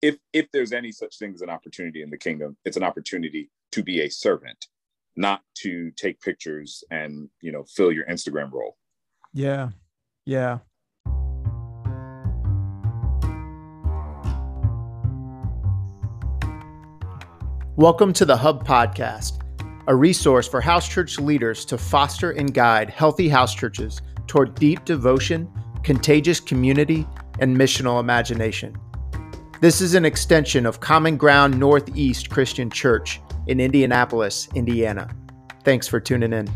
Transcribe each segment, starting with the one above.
if if there's any such thing as an opportunity in the kingdom, it's an opportunity to be a servant, not to take pictures and you know fill your Instagram role. Yeah, yeah. Welcome to the Hub Podcast, a resource for house church leaders to foster and guide healthy house churches toward deep devotion, contagious community, and missional imagination. This is an extension of Common Ground Northeast Christian Church in Indianapolis, Indiana. Thanks for tuning in.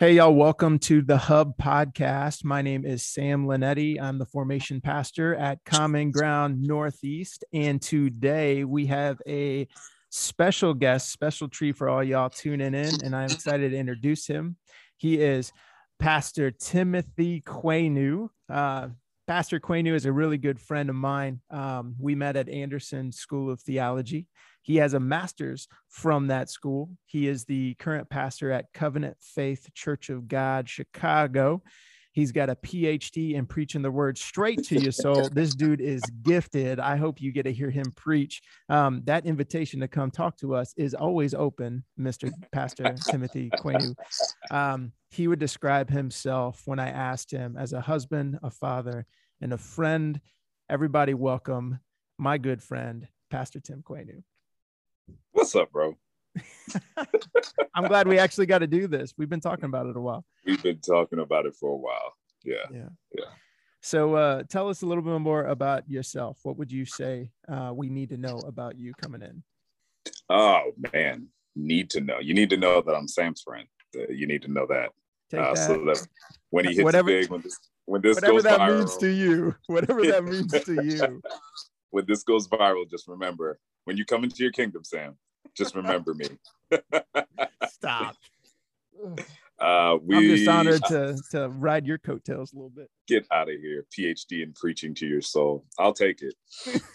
Hey, y'all, welcome to the Hub Podcast. My name is Sam Linetti. I'm the formation pastor at Common Ground Northeast. And today we have a special guest, special treat for all y'all tuning in. And I'm excited to introduce him. He is Pastor Timothy Quaynew. Uh, Pastor Quaynew is a really good friend of mine. Um, we met at Anderson School of Theology. He has a master's from that school. He is the current pastor at Covenant Faith Church of God, Chicago. He's got a PhD in preaching the word straight to you. So this dude is gifted. I hope you get to hear him preach. Um, that invitation to come talk to us is always open, Mr. Pastor Timothy Quaynew. Um, he would describe himself when I asked him as a husband, a father, and a friend. Everybody, welcome my good friend, Pastor Tim Quaynew. What's up, bro? I'm glad we actually got to do this. We've been talking about it a while. We've been talking about it for a while. Yeah. Yeah. Yeah. So uh, tell us a little bit more about yourself. What would you say uh, we need to know about you coming in? Oh man, need to know. You need to know that I'm Sam's friend. Uh, you need to know that. Uh, that. So that when he hits whatever, big, when this when this whatever goes that viral, means to you, whatever that means to you. when this goes viral, just remember when you come into your kingdom, Sam. Just remember me. Stop. Uh, we, I'm just honored to to ride your coattails a little bit. Get out of here, PhD in preaching to your soul. I'll take it.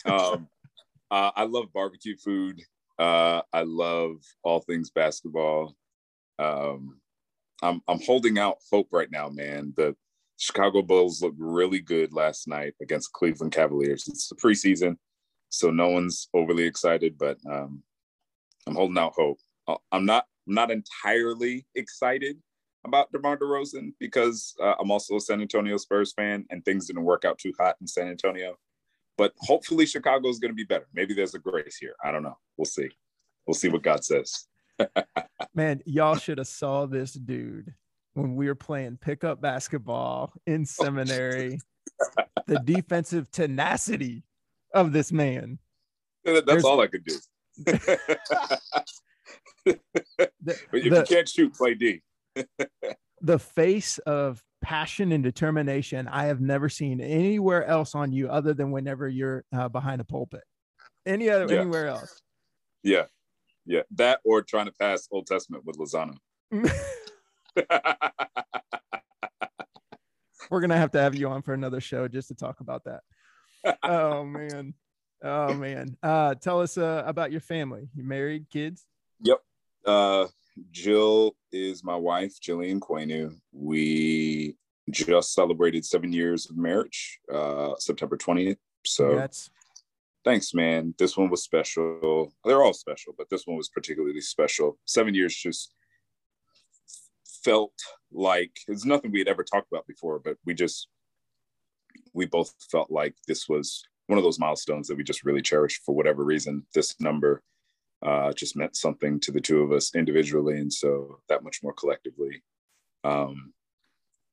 um, uh, I love barbecue food. Uh, I love all things basketball. Um, I'm I'm holding out hope right now, man. The Chicago Bulls looked really good last night against Cleveland Cavaliers. It's the preseason, so no one's overly excited, but um, I'm holding out hope. Uh, I'm not I'm not entirely excited about DeMar DeRozan because uh, I'm also a San Antonio Spurs fan and things didn't work out too hot in San Antonio. But hopefully Chicago is going to be better. Maybe there's a grace here. I don't know. We'll see. We'll see what God says. Man, y'all should have saw this dude when we were playing pickup basketball in seminary. the defensive tenacity of this man. That's There's, all I could do. The, but if the, you can't shoot, play D. the face of passion and determination I have never seen anywhere else on you other than whenever you're uh, behind a pulpit. Any other yeah. anywhere else? Yeah, yeah, that or trying to pass Old Testament with Lozano. We're gonna have to have you on for another show just to talk about that. oh man, oh man. Uh, tell us uh, about your family. You married, kids? Yep. Uh, Jill is my wife, Jillian Quaynew. We just celebrated seven years of marriage, uh, September 20th. So Congrats. thanks, man. This one was special. They're all special, but this one was particularly special. Seven years just felt like it's nothing we had ever talked about before, but we just we both felt like this was one of those milestones that we just really cherished for whatever reason. This number uh, just meant something to the two of us individually, and so that much more collectively. Um,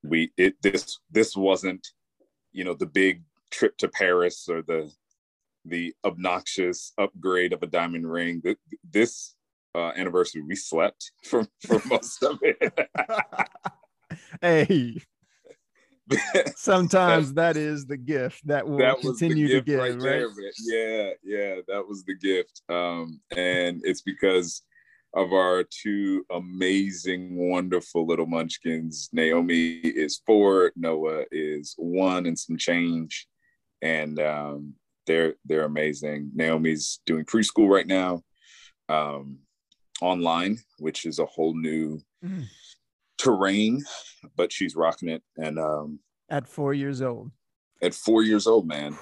we it this this wasn't you know the big trip to Paris or the the obnoxious upgrade of a diamond ring. This uh, anniversary, we slept for for most of it. hey, sometimes that is the gift that will that continue to give right, there, yeah yeah that was the gift. Um and it's because of our two amazing wonderful little munchkins. Naomi is four noah is one and some change. And um they're they're amazing. Naomi's doing preschool right now um online which is a whole new mm terrain, but she's rocking it. And um, at four years old, at four years old, man,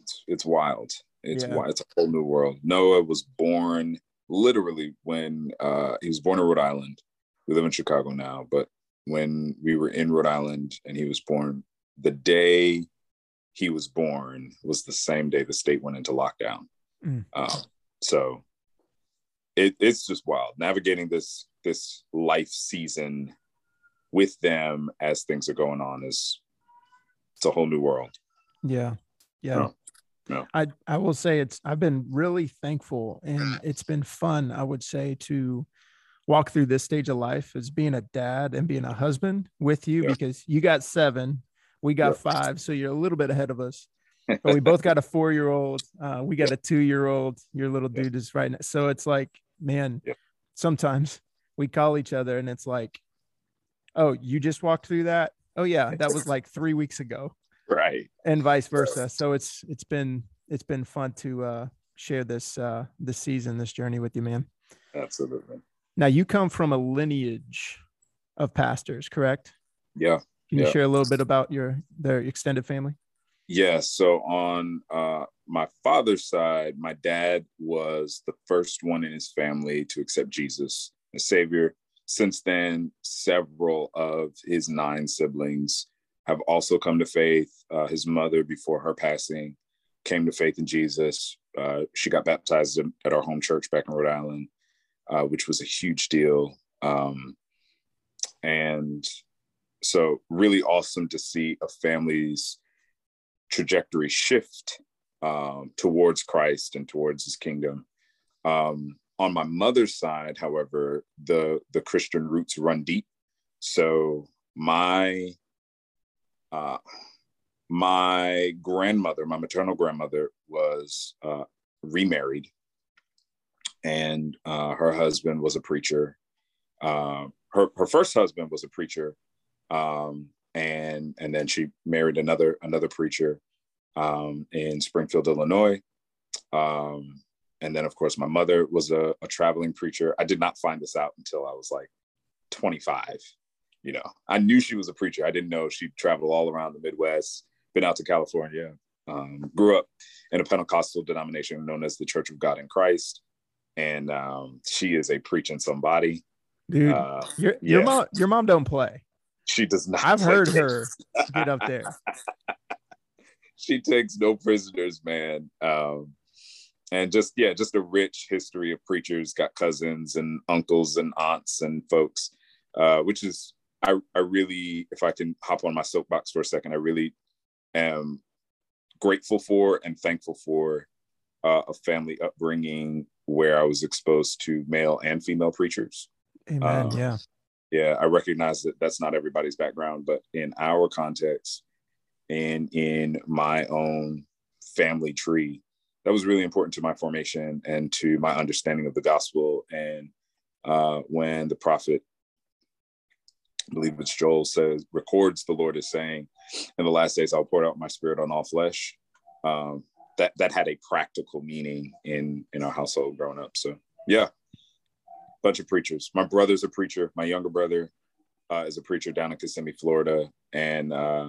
it's, it's wild. It's yeah. wild. It's a whole new world. Noah was born literally when uh, he was born in Rhode Island. We live in Chicago now, but when we were in Rhode Island and he was born, the day he was born was the same day the state went into lockdown. Mm. Um, so it, it's just wild navigating this this life season with them as things are going on is it's a whole new world. Yeah. Yeah. No, no. I, I will say it's I've been really thankful and it's been fun, I would say, to walk through this stage of life as being a dad and being a husband with you yeah. because you got seven, we got yeah. five, so you're a little bit ahead of us. But we both got a four year old, uh, we got a two year old, your little dude is right now. So it's like, man, sometimes we call each other and it's like, oh, you just walked through that. Oh yeah, that was like three weeks ago. Right. And vice versa. So it's it's been it's been fun to uh share this uh this season, this journey with you, man. Absolutely. Now you come from a lineage of pastors, correct? Yeah. Can you yeah. share a little bit about your their extended family? Yeah. So on uh my father's side, my dad was the first one in his family to accept Jesus as Savior since then, several of his nine siblings have also come to faith. Uh, his mother, before her passing, came to faith in Jesus. Uh, she got baptized at our home church back in Rhode Island, uh, which was a huge deal. Um, and so, really awesome to see a family's trajectory shift um, towards Christ and towards his kingdom. Um, on my mother's side, however, the the Christian roots run deep. So my uh, my grandmother, my maternal grandmother, was uh, remarried, and uh, her husband was a preacher. Uh, her her first husband was a preacher, um, and and then she married another another preacher um, in Springfield, Illinois. Um, and then of course my mother was a, a, traveling preacher. I did not find this out until i was like 25 you know? I knew she was a preacher. I didn't know she traveled all around the midwest been out to california um, grew up in a pentecostal denomination known as the church of god in christ. And um, she is a preaching somebody. Dude uh, your, your yeah. mom your mom don't play. She does not i've heard her get up there. She takes no prisoners man. Um, and just yeah just a rich history of preachers got cousins and uncles and aunts and folks uh, which is I, I really if i can hop on my soapbox for a second i really am grateful for and thankful for uh, a family upbringing where i was exposed to male and female preachers. Amen um, yeah. yeah i recognize that that's not everybody's background but in our context and in my own family tree that was really important to my formation and to my understanding of the gospel. And uh, when the prophet, I believe it's Joel, says, records the Lord is saying, in the last days, I'll pour out my spirit on all flesh. Um, that, that had a practical meaning in, in our household growing up. So, yeah, bunch of preachers. My brother's a preacher. My younger brother uh, is a preacher down in Kissimmee, Florida. And uh,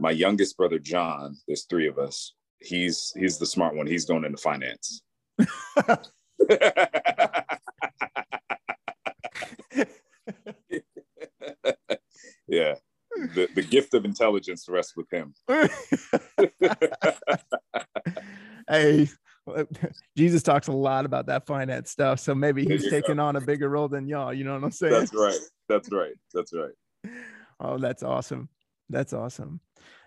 my youngest brother, John, there's three of us he's he's the smart one. He's going into finance. yeah. The, the gift of intelligence rests with him. hey, Jesus talks a lot about that finance stuff. So maybe he's taking go. on a bigger role than y'all. You know what I'm saying? That's right. That's right. That's right. Oh, that's awesome. That's awesome.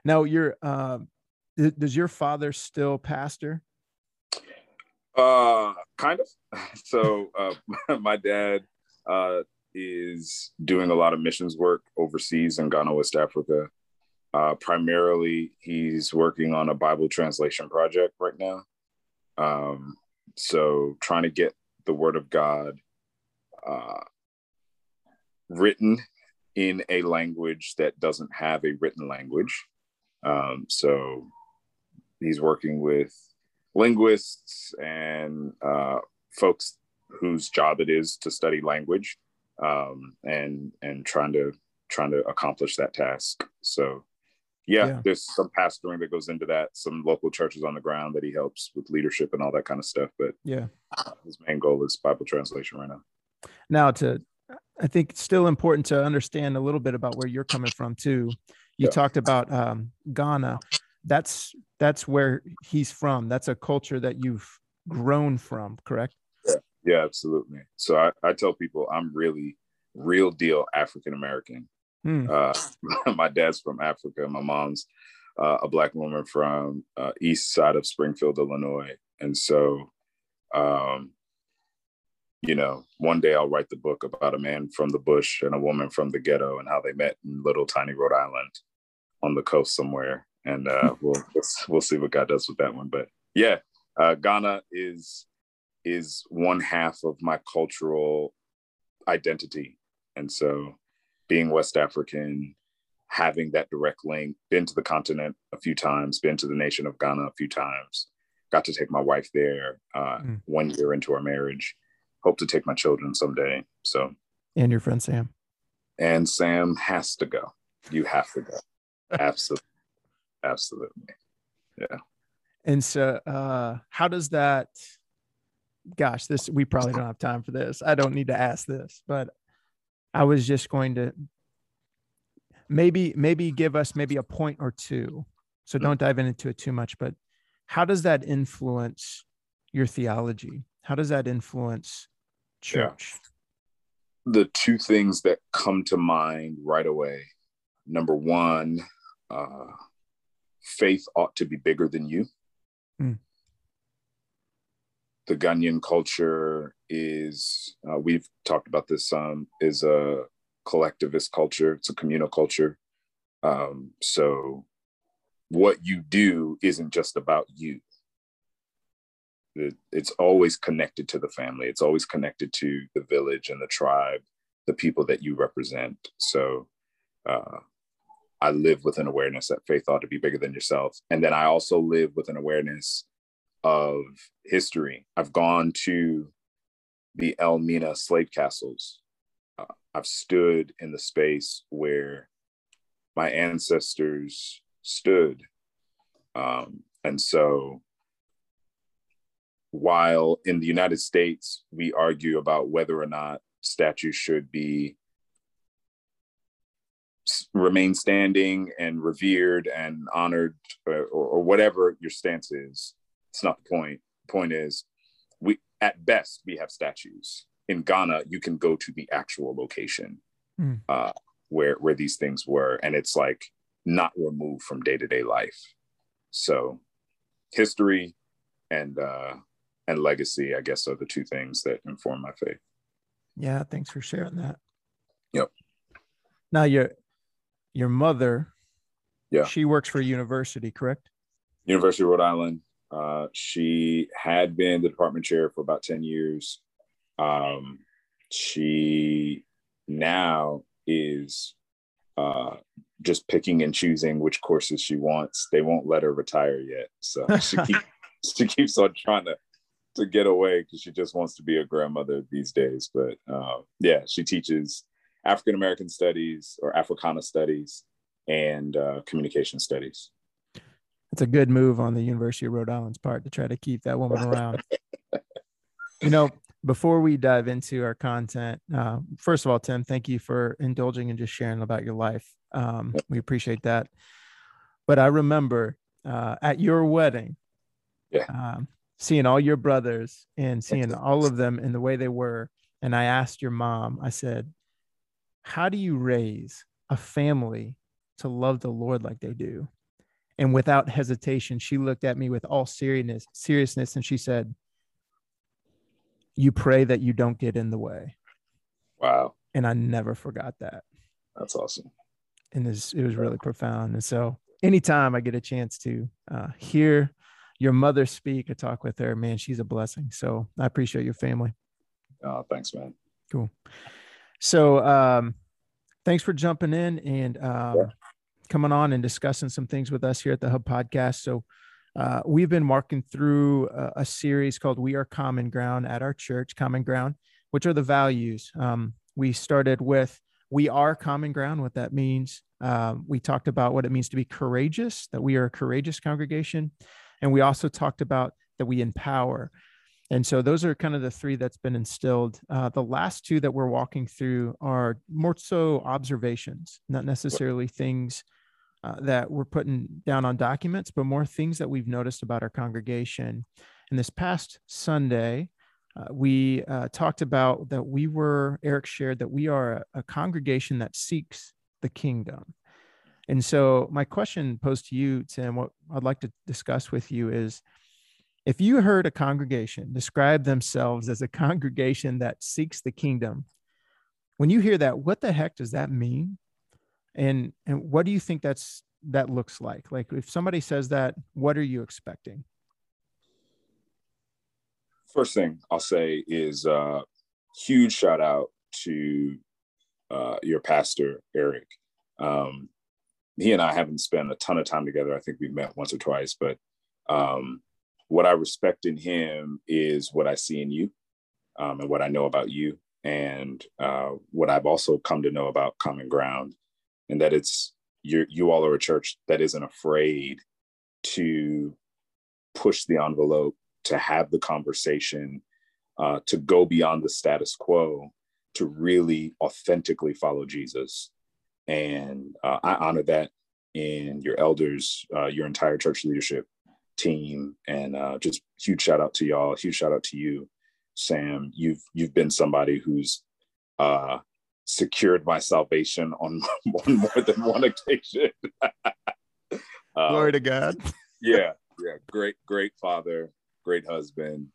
Now you're um does your father still pastor? Uh, kind of. So, uh, my dad uh, is doing a lot of missions work overseas in Ghana, West Africa. Uh, primarily, he's working on a Bible translation project right now. Um, so, trying to get the Word of God uh, written in a language that doesn't have a written language. Um, so, he's working with linguists and uh, folks whose job it is to study language um, and and trying to trying to accomplish that task. So yeah, yeah, there's some pastoring that goes into that, some local churches on the ground that he helps with leadership and all that kind of stuff. But yeah, his main goal is Bible translation right now. Now, to I think it's still important to understand a little bit about where you're coming from too. You yeah. talked about um, Ghana. That's that's where he's from. That's a culture that you've grown from, correct? Yeah, yeah, absolutely. So I, I tell people I'm really real deal African American. Hmm. Uh, my dad's from Africa. My mom's uh, a black woman from uh, east side of Springfield, Illinois, and so, um, you know, one day I'll write the book about a man from the bush and a woman from the ghetto and how they met in little tiny Rhode Island on the coast somewhere, and uh, we'll we'll see what God does with that one. But yeah, uh, Ghana is is one half of my cultural identity, and so being West African, having that direct link, been to the continent a few times, been to the nation of Ghana a few times, got to take my wife there uh, mm. one year into our marriage. Hope to take my children someday. So, and your friend Sam. And Sam has to go. You have to go. Absolutely. Absolutely. Yeah. And so, uh, how does that? Gosh, this we probably don't have time for this. I don't need to ask this, but I was just going to maybe maybe give us maybe a point or two. So mm. don't dive into it too much, but how does that influence your theology? How does that influence church? Yeah. The two things that come to mind right away. Number one, uh, faith ought to be bigger than you. Mm the Ghanaian culture is, uh, we've talked about this um, is a collectivist culture. It's a communal culture. Um, so what you do isn't just about you. It, it's always connected to the family. It's always connected to the village and the tribe, the people that you represent. So uh, I live with an awareness that faith ought to be bigger than yourself. And then I also live with an awareness of history. I've gone to the Elmina slave castles. Uh, I've stood in the space where my ancestors stood. Um, and so, while in the United States, we argue about whether or not statues should be remain standing and revered and honored or, or, whatever your stance is it's not the point. The point is, we at best we have statues. In Ghana, you can go to the actual location mm. uh, where where these things were, and it's like not removed from day to day life. So, history and uh, and legacy, I guess, are the two things that inform my faith. Yeah, thanks for sharing that. Yep. Now your your mother, yeah, she works for a university, correct? University of Rhode Island. Uh, she had been the department chair for about 10 years. Um, she now is uh, just picking and choosing which courses she wants. They won't let her retire yet. So she, keep, she keeps on trying to, to get away because she just wants to be a grandmother these days. But uh, yeah, she teaches African American studies or Africana studies and uh, communication studies it's a good move on the University of Rhode Island's part to try to keep that woman around. you know, before we dive into our content, uh, first of all, Tim, thank you for indulging and just sharing about your life. Um, we appreciate that. But I remember uh, at your wedding, yeah. um, seeing all your brothers and seeing all of them in the way they were. And I asked your mom, I said, How do you raise a family to love the Lord like they do? And without hesitation, she looked at me with all seriousness, seriousness, and she said, "You pray that you don't get in the way." Wow! And I never forgot that. That's awesome. And this, it was really profound. And so, anytime I get a chance to uh, hear your mother speak or talk with her, man, she's a blessing. So I appreciate your family. Oh, thanks, man. Cool. So, um, thanks for jumping in and um, yeah coming on and discussing some things with us here at the Hub Podcast. So, uh, we've been walking through a, a, series called "We Are Common Ground" at our church, Common Ground, which are the values. Um, we started with we are common ground, what that means. Um, we talked about what it means to be courageous, that we are a courageous congregation. And we also talked about that we empower. And so those are kind of the three that's been instilled. Uh, the last two that we're walking through are more so observations, not necessarily things uh, that we're putting down on documents, but more things that we've noticed about our congregation. And this past Sunday, uh, we uh, talked about that we were, Eric shared that we are a, a, congregation that seeks the kingdom. And so, my question posed to you, Tim, what I'd like to discuss with you is if you heard a congregation describe themselves as a congregation that seeks the kingdom, when you hear that, what the heck does that mean? And, and what do you think that's that looks like? Like if somebody says that, what are you expecting? first thing I'll say is uh, huge shout out to uh, your pastor Eric. Um, he and I haven't spent a ton of time together. I think we've met once or twice, but um, what I respect in him is what I see in you um, and what I know about you, and uh, what I've also come to know about Common Ground, and that it's you you all are a church that isn't afraid to push the envelope to have the conversation, uh, to go beyond the status quo, to really authentically follow Jesus. And uh, I honor that in your elders, uh, your entire church leadership team, and uh, just huge shout out to y'all. Huge shout out to you, Sam. You've you've been somebody who's uh, secured my salvation on, on more than one occasion. Glory to God. yeah, yeah, great, great father, great husband.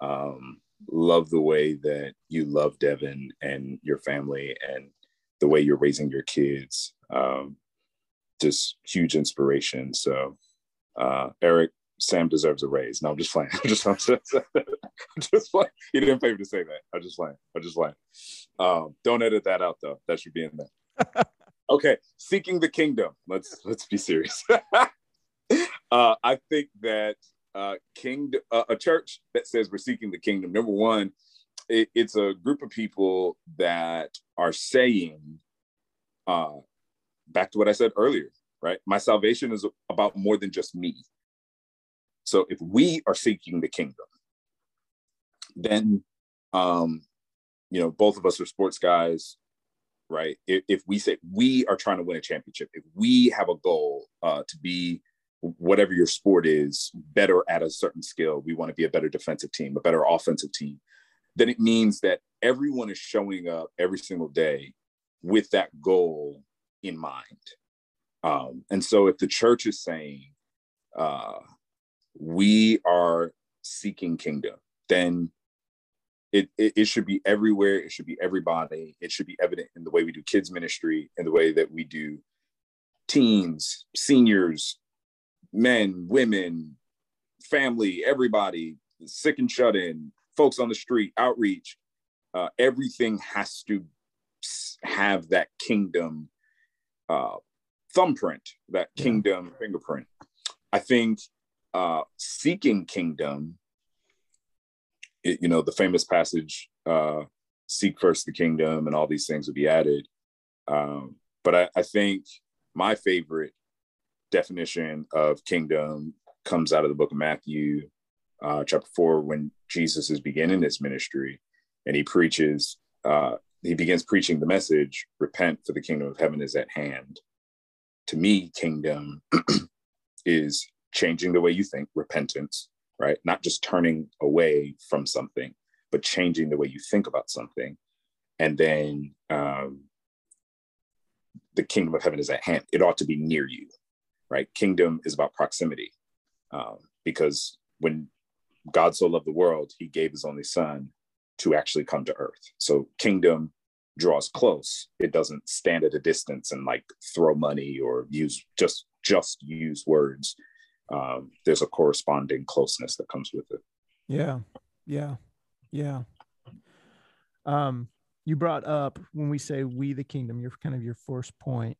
Um, love the way that you love Devin and your family and the way you're raising your kids. Um, just huge inspiration. So, uh, Eric, Sam deserves a raise. No, I'm just playing. I'm just, I'm just, I'm just playing. He didn't pay me to say that. I'm just playing. I'm just playing. Um, don't edit that out though. That should be in there. okay, seeking the kingdom. Let's let's be serious. uh, I think that uh, king, uh, a church that says we're seeking the kingdom. Number one, it, it's a group of people that are saying, uh, back to what I said earlier, right? My salvation is about more than just me. So if we are seeking the kingdom, then, um, you know, both of us are sports guys, right? If, if we say we are trying to win a championship, if we have a goal uh, to be whatever your sport is, better at a certain skill. We want to be a better defensive team, a better offensive team. Then it means that everyone is showing up every single day with that goal in mind. Um, and so if the church is saying, uh, we are seeking kingdom, then it, it, it, should be everywhere. It should be everybody. It should be evident in the way we do kids ministry, in the way that we do teens, seniors, men, women, family, everybody, sick and shut in, folks on the street, outreach, uh, everything has to have that kingdom uh, thumbprint, that kingdom yeah. fingerprint. I think uh, seeking kingdom, it, you know, the famous passage, uh, seek first the kingdom and all these things will be added. Um, but I, I think my favorite definition of kingdom comes out of the book of Matthew, uh, chapter four, when Jesus is beginning his ministry and he preaches, uh, he begins preaching the message repent, for the kingdom of heaven is at hand. To me, kingdom is changing the way you think, repentance, right? Not just turning away from something, but changing the way you think about something. And then um, the kingdom of heaven is at hand. It ought to be near you, right? Kingdom is about proximity um, because when God so loved the world, he gave his only son to actually come to earth. So kingdom draws close. It doesn't stand at a distance and like throw money or use just just use words. Um, there's a corresponding closeness that comes with it. Yeah, yeah, yeah. Um, you brought up when we say we the kingdom, you're kind of your first point.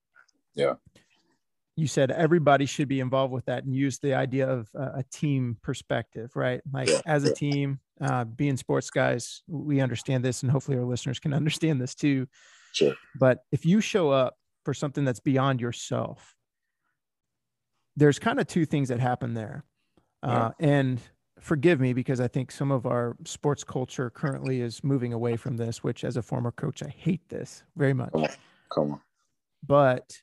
Yeah you said everybody should be involved with that and use the idea of uh, a team perspective, right? Like as a team, uh, being sports guys, we understand this, and hopefully our listeners can understand this too. Sure. But if you show up for something that's beyond yourself, there's kind of two things that happen there. Uh, and forgive me because I think some of our sports culture currently is moving away from this, which as a former coach, I hate this very much. Come on. Come on. But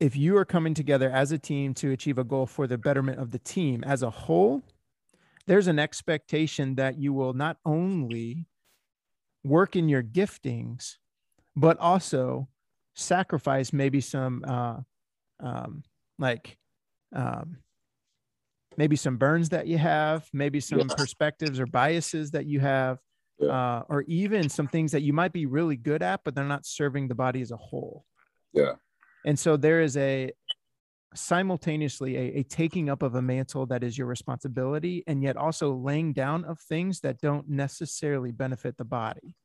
if you are coming together as a team to achieve a goal for the betterment of the team as a whole, there's an expectation that you will not only work in your giftings, but also sacrifice maybe some uh, um, like um, maybe some burns that you have, maybe some yeah. perspectives or biases that you have, yeah. uh, or even some things that you might be really good at, but they're not serving the body as a whole. Yeah. And so there is a simultaneously a, a taking up of a mantle that is your responsibility, and yet also laying down of things that don't necessarily benefit the body.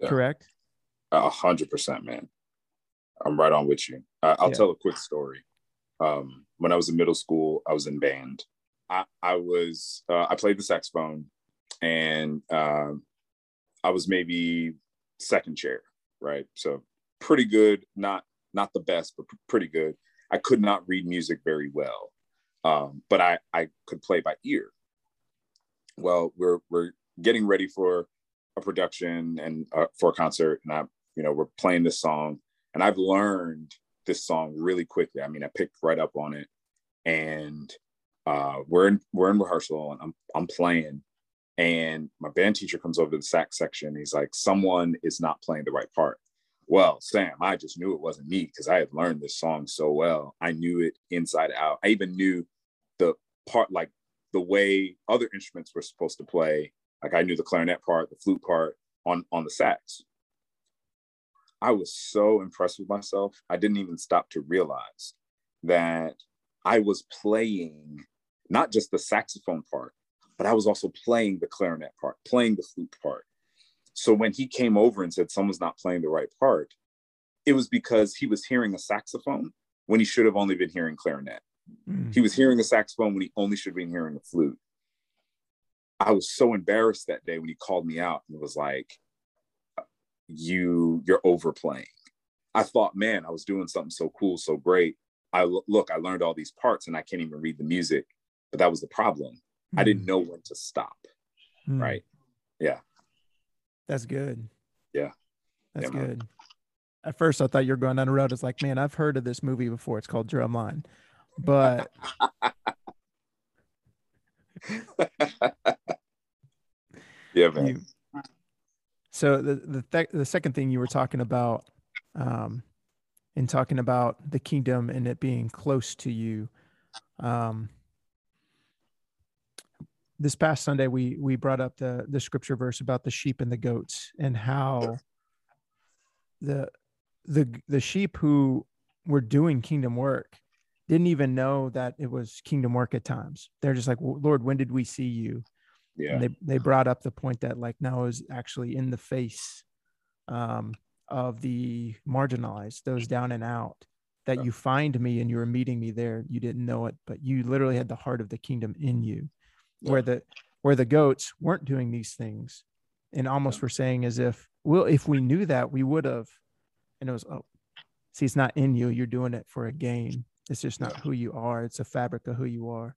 Yeah. Correct? A hundred percent, man. I'm right on with you. I, will tell a quick story. Um, when I was in middle school, I was in band. I, I was uh, I played the saxophone, and um, I was maybe second chair, right? So pretty good, not not the best, but pretty good. I could not read music very well, um, but I I could play by ear. Well, we're we're getting ready for a production and uh, for a concert, and I you know we're playing this song, and I've learned this song really quickly. I mean, I picked right up on it, and uh, we're in we're in rehearsal, and I'm I'm playing, and my band teacher comes over to the sax section. He's like, "Someone is not playing the right part." Well, Sam, I just knew it wasn't me because I had learned this song so well. I knew it inside out. I even knew the part, like the way other instruments were supposed to play. Like I knew the clarinet part, the flute part on on the sax. I was so impressed with myself. I didn't even stop to realize that I was playing not just the saxophone part, but I was also playing the clarinet part, playing the flute part. So when he came over and said someone's not playing the right part, it was because he was hearing a saxophone when he should have only been hearing clarinet. Mm. He was hearing a saxophone when he only should have been hearing a flute. I was so embarrassed that day when he called me out and was like, you you're overplaying. I thought, man, I was doing something so cool, so great. I look, I learned all these parts and I can't even read the music, but that was the problem. Mm. I didn't hmm. know when to stop. Mm. Right. Yeah. That's good. Yeah. That's yeah, good. At first, I thought you were going down the road. It's like, man, I've heard of this movie before. It's called Drumline, but yeah, man. You, so the the th- the second thing you were talking about, um, in talking about the kingdom and it being close to you, um, this past Sunday we we brought up the the scripture verse about the sheep and the goats and how the the the sheep who were doing kingdom work didn't even know that it was kingdom work at times. They're just like, Lord, when did we see you? yeah. and they, they brought up the point that like now is actually in the face um, of the marginalized those down and out that you find me and you were meeting me there. You didn't know it but you literally had the heart of the kingdom in you yeah. where the where the goats weren't doing these things and almost yeah. were saying as if well if we knew that we would have and it was oh see it's not in you you're doing it for a gain it's just not who you are it's a fabric of who you are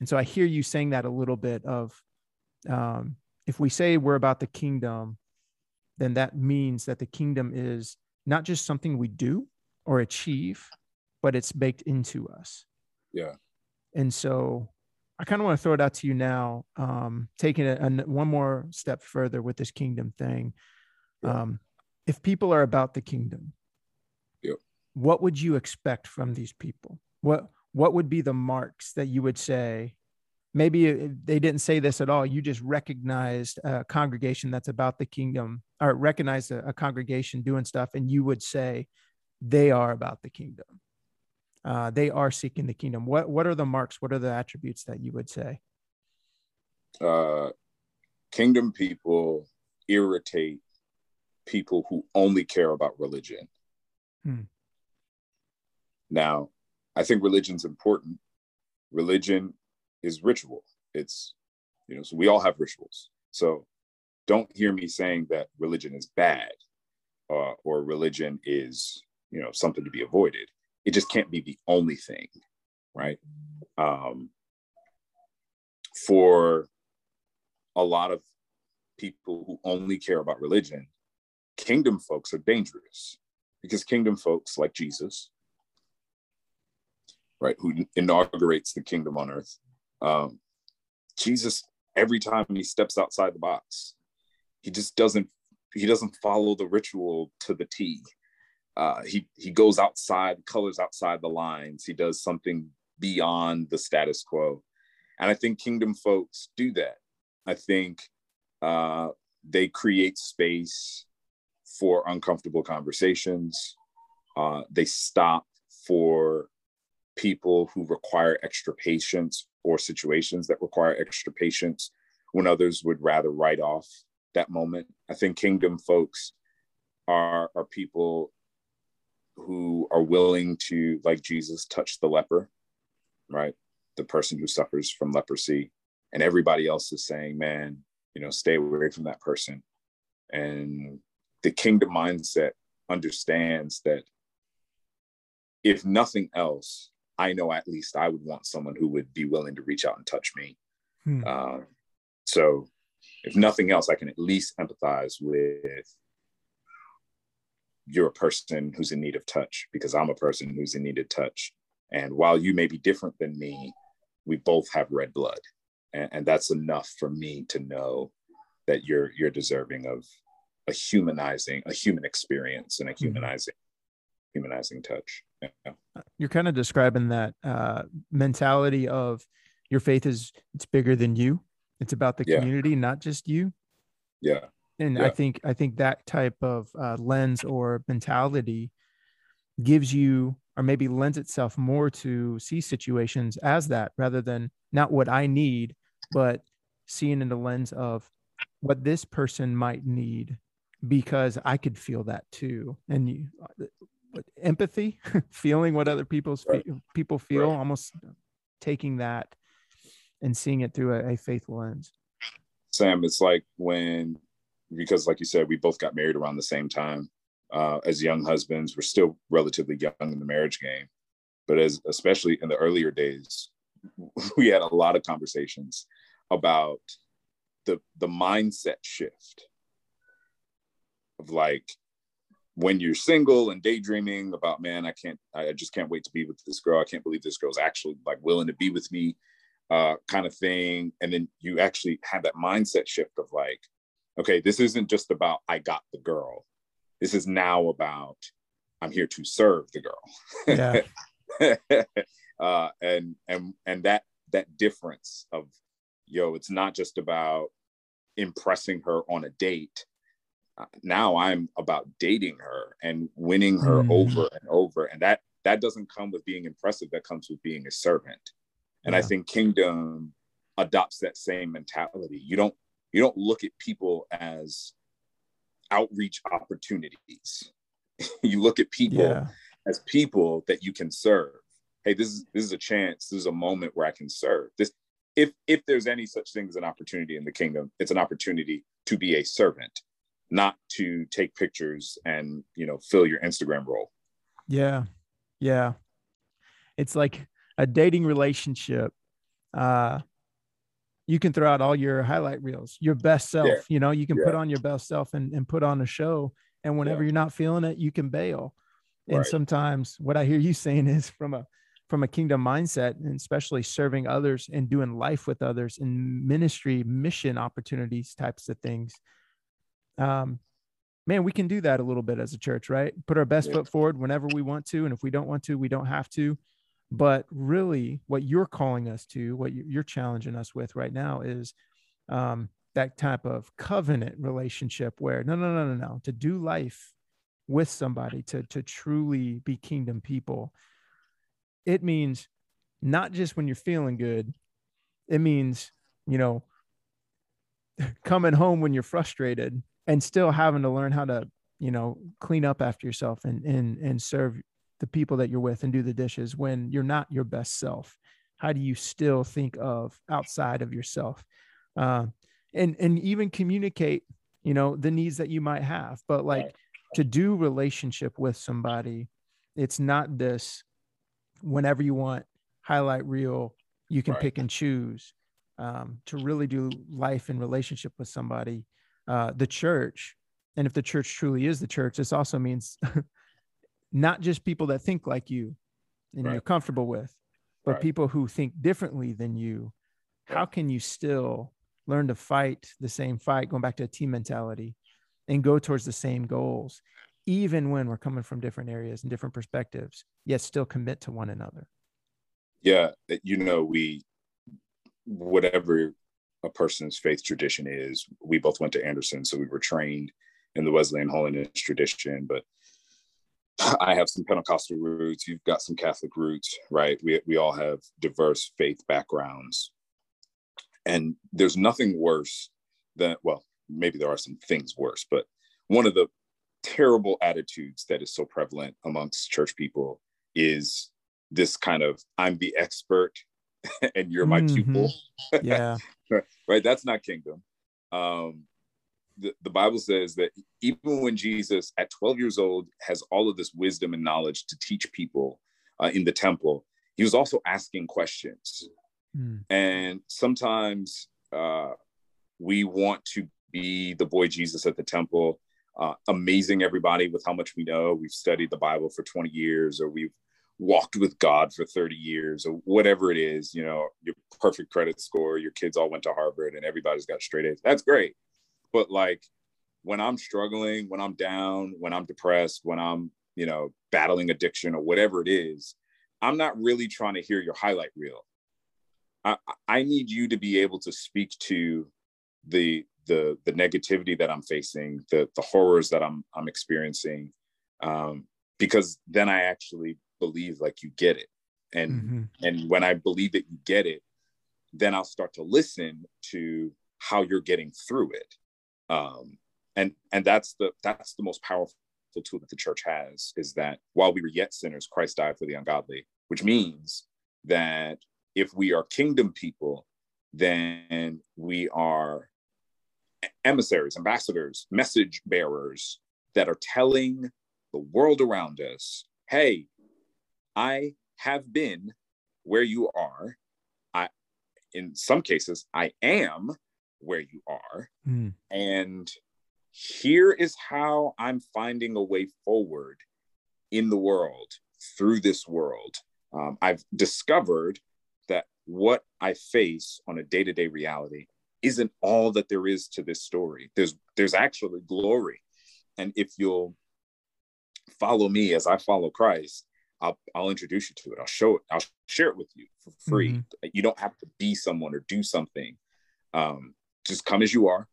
and so i hear you saying that a little bit of um, if we say we're about the kingdom, then that means that the kingdom is not just something we do or achieve, but it's baked into us. Yeah. And so I kind of want to throw it out to you now, um, taking it one more step further with this kingdom thing. Yeah. Um, if people are about the kingdom, yeah. what would you expect from these people? What what would be the marks that you would say maybe they didn't say this at all you just recognized a congregation that's about the kingdom or recognize a, a congregation doing stuff and you would say they are about the kingdom uh, they are seeking the kingdom what what are the marks what are the attributes that you would say uh, kingdom people irritate people who only care about religion hmm. now i think religion's important religion is ritual. It's You know, so we all have rituals. So don't hear me saying that religion is bad uh, or religion is, you know, something to be avoided. It just can't be the only thing, right? Um, for a lot of people who only care about religion, kingdom folks are dangerous because kingdom folks like Jesus, right, who inaugurates the kingdom on earth, um, Jesus, every time he steps outside the box, he just doesn't he doesn't follow the ritual to the T. Uh, he he goes outside, colors outside the lines. He does something beyond the status quo, and I think kingdom folks do that. I think uh, they create space for uncomfortable conversations. Uh, they stop for people who require extra patience or situations that require extra patience when others would rather write off that moment. I think kingdom folks are are people who are willing to, like Jesus, touch the leper, right? The person who suffers from leprosy, and everybody else is saying, "Man, you know, stay away from that person." And the kingdom mindset understands that if nothing else, I know at least I would want someone who would be willing to reach out and touch me. Hmm. Um, so if nothing else, I can at least empathize with you're a person who's in need of touch because I'm a person who's in need of touch. And while you may be different than me, we both have red blood. And, and that's enough for me to know that you're you're deserving of a humanizing, a human experience and a mm-hmm. humanizing, humanizing touch. Yeah. You're kind of describing that uh, mentality of your faith is it's bigger than you it's about the yeah. community, not just you. Yeah. And yeah. I think I think that type of uh, lens or mentality gives you, or maybe lends itself more to see situations as that, rather than not what I need, but seeing in the lens of what this person might need, because I could feel that too. And you, uh, empathy, feeling what other people's right. people feel, right. almost taking that and seeing it through a, a faithful lens. Sam, it's like when, because like you said, we both got married around the same time. Uh, as young husbands, we're still relatively young in the marriage game, but as especially in the earlier days, we had a lot of conversations about the the mindset shift of like when you're single and daydreaming about man i can't i just can't wait to be with this girl i can't believe this girl's actually like willing to be with me uh, kind of thing. And then you actually have that mindset shift of like, okay, this isn't just about I got the girl. This is now about I'm here to serve the girl. Yeah. uh, and and and that that difference of yo, it's not just about impressing her on a date. Uh, now I'm about dating her and winning her mm. over and over, and that that doesn't come with being impressive. That comes with being a servant and yeah. i think kingdom adopts that same mentality you don't you don't look at people as outreach opportunities. You look at people yeah. as people that you can serve. Hey this is this is a chance this is a moment where i can serve. This if if there's any such thing as an opportunity in the kingdom it's an opportunity to be a servant not to take pictures and you know fill your instagram role. Yeah. Yeah. It's like a dating relationship, uh, you can throw out all your highlight reels, your best self. Yeah. You know, you can yeah. put on your best self and, and put on a show. And whenever yeah. you're not feeling it, you can bail. And right. sometimes what I hear you saying is from a from a kingdom mindset, and especially serving others and doing life with others in ministry, mission opportunities, types of things. Um, man, we can do that a little bit as a church, right? Put our best foot forward whenever we want to, and if we don't want to, we don't have to. But really, what you're calling us to, what you're challenging us with right now is um, that type of covenant relationship where no, no, no, no, no, to do life with somebody, to, to truly be kingdom people, it means not just when you're feeling good, it means, you know, coming home when you're frustrated and still having to learn how to, you know, clean up after yourself and, and, and serve the people that you're with and do the dishes when you're not your best self? How do you still think of outside of yourself? uh, and and even communicate you know the needs that you might have but like to do relationship with somebody it's not this whenever you want highlight reel you can right. pick and choose um, to really do life in relationship with somebody uh, the church and if the church truly is the church this also means not just people that think like you and right. you're comfortable with but right. people who think differently than you how can you still learn to fight the same fight going back to a team mentality and go towards the same goals even when we're coming from different areas and different perspectives yet still commit to one another yeah eh, you know we whatever a person's faith tradition is we both went to anderson so we were trained in the wesleyan holiness tradition but I have some Pentecostal roots. You've got some Catholic roots, right? We we all have diverse faith backgrounds, and there's nothing worse than well, maybe there are some things worse, but one of the terrible attitudes that is so prevalent amongst church people is this kind of I'm the expert and you're my mm-hmm. pupil. Yeah. right. That's not kingdom. Um, the, the Bible says that even when Jesus, at 12 years old, has all of this wisdom and knowledge to teach people uh, in the temple, he was also asking questions. Mm. And sometimes uh, we want to be the boy Jesus at the temple, uh, amazing everybody with how much we know. We've studied the Bible for 20 years, or we've walked with God for 30 years, or whatever it is, you know, your perfect credit score, your kids all went to Harvard and everybody's got straight A's. That's great. But like when I'm struggling, when I'm down, when I'm depressed, when I'm, you know, battling addiction or whatever it is, I'm not really trying to hear your highlight reel. I, I need you to be able to speak to the the the negativity that I'm facing, the the horrors that I'm I'm experiencing, um, because then I actually believe like you get it, and mm-hmm. and when I believe that you get it, then I'll start to listen to how you're getting through it, um, and and that's the that's the most powerful tool that the church has is that while we were yet sinners, Christ died for the ungodly, which means that if we are kingdom people, then we are emissaries, ambassadors, message bearers that are telling the world around us, hey, I have been where you are. I in some cases I am where you are. Mm. And here is how I'm finding a way forward in the world, through this world. Um, I've discovered that what I face on a day to day reality isn't all that there is to this story. There's there's actually glory, and if you'll follow me as I follow Christ, I'll I'll introduce you to it. I'll show it. I'll share it with you for free. Mm-hmm. You don't have to be someone or do something. Um, just come as you are.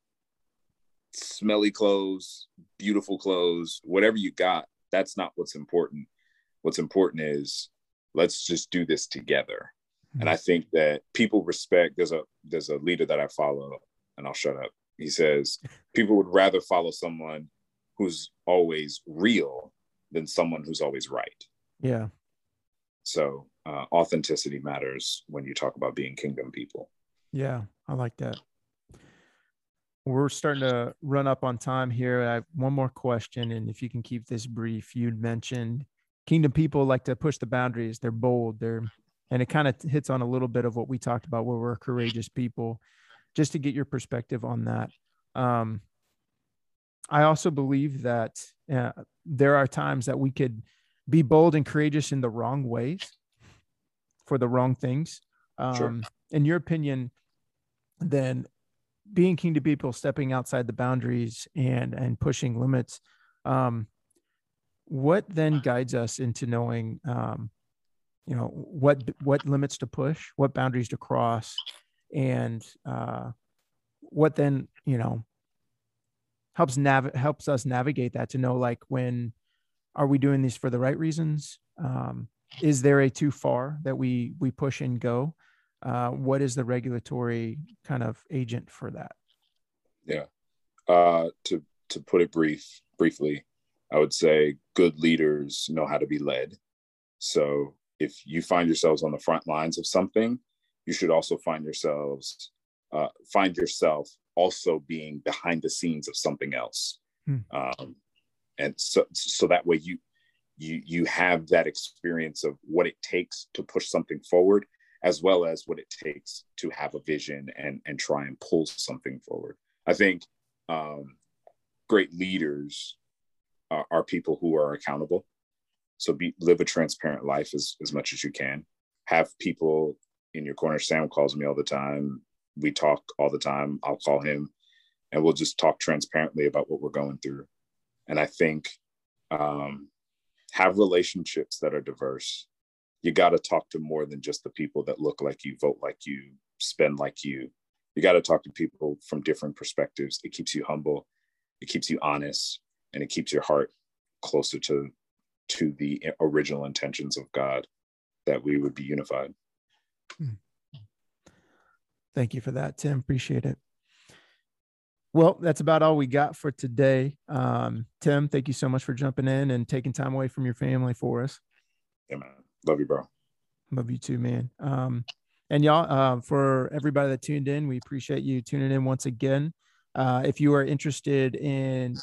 Smelly clothes, beautiful clothes, whatever you got. That's not what's important. What's important is let's just do this together. Mm-hmm. And I think that people respect. There's a there's a leader that I follow, and I'll shut up. He says people would rather follow someone who's always real than someone who's always right. Yeah. So uh, authenticity matters when you talk about being kingdom people. Yeah, I like that. We're starting to run up on time here. I have one more question, and if you can keep this brief, you'd mentioned kingdom people like to push the boundaries. They're bold. They're and it kind of hits on a little bit of what we talked about, where we're courageous people. Just to get your perspective on that. Um, I also believe that uh, there are times that we could be bold and courageous in the wrong ways for the wrong things. Um, sure. In your opinion, then being kingdom people, stepping outside the boundaries and and pushing limits, um, what then guides us into knowing, um, you know, what what limits to push, what boundaries to cross, and uh, what then you know helps nav helps us navigate that to know like when are we doing these for the right reasons? Um, is there a too far that we we push and go uh, what is the regulatory kind of agent for that yeah uh, to to put it brief briefly i would say good leaders know how to be led so if you find yourselves on the front lines of something you should also find yourselves uh, find yourself also being behind the scenes of something else. Hmm. Um, and so, so that way you, you, you have that experience of what it takes to push something forward, as well as what it takes to have a vision and, and try and pull something forward. I think um, great leaders are, are people who are accountable. So be, live a transparent life as, as much as you can. Have people in your corner. Sam calls me all the time. We talk all the time. I'll call him and we'll just talk transparently about what we're going through. And I think um, have relationships that are diverse. You got to talk to more than just the people that look like you, vote like you, spend like you. You got to talk to people from different perspectives. It keeps you humble, it keeps you honest, and it keeps your heart closer to to the original intentions of God that we would be unified. Hmm. Thank you for that, Tim. Appreciate it. Well, that's about all we got for today. Um, Tim, thank you so much for jumping in and taking time away from your family for us. Yeah, man. Love you, bro. Love you too, man. Um, and y'all, uh, for everybody that tuned in, we appreciate you tuning in once again. Uh, if you are interested in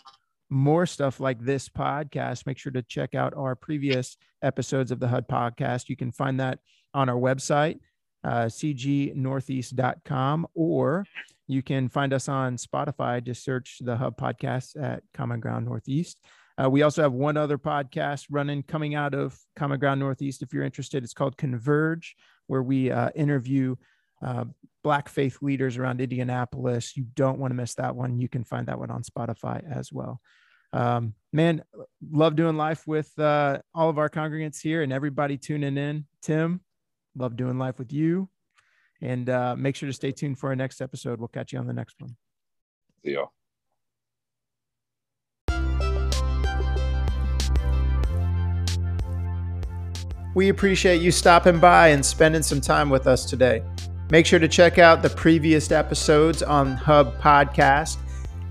more stuff like this podcast, make sure to check out our previous episodes of the Hub podcast. You can find that on our website, uh, cgnortheast.com, or you can find us on Spotify. Just search the Hub podcast at Common Ground Northeast. Uh, we also have one other podcast running coming out of Common Ground Northeast. If you're interested, it's called Converge, where we uh, interview uh, Black faith leaders around Indianapolis. You don't want to miss that one. You can find that one on Spotify as well. Um, man, love doing life with uh, all of our congregants here and everybody tuning in. Tim, love doing life with you. And uh, make sure to stay tuned for our next episode. We'll catch you on the next one. See y'all. We appreciate you stopping by and spending some time with us today. Make sure to check out the previous episodes on Hub Podcast.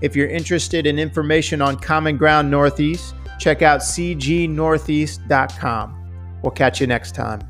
If you're interested in information on Common Ground Northeast, check out cgnortheast.com. We'll catch you next time.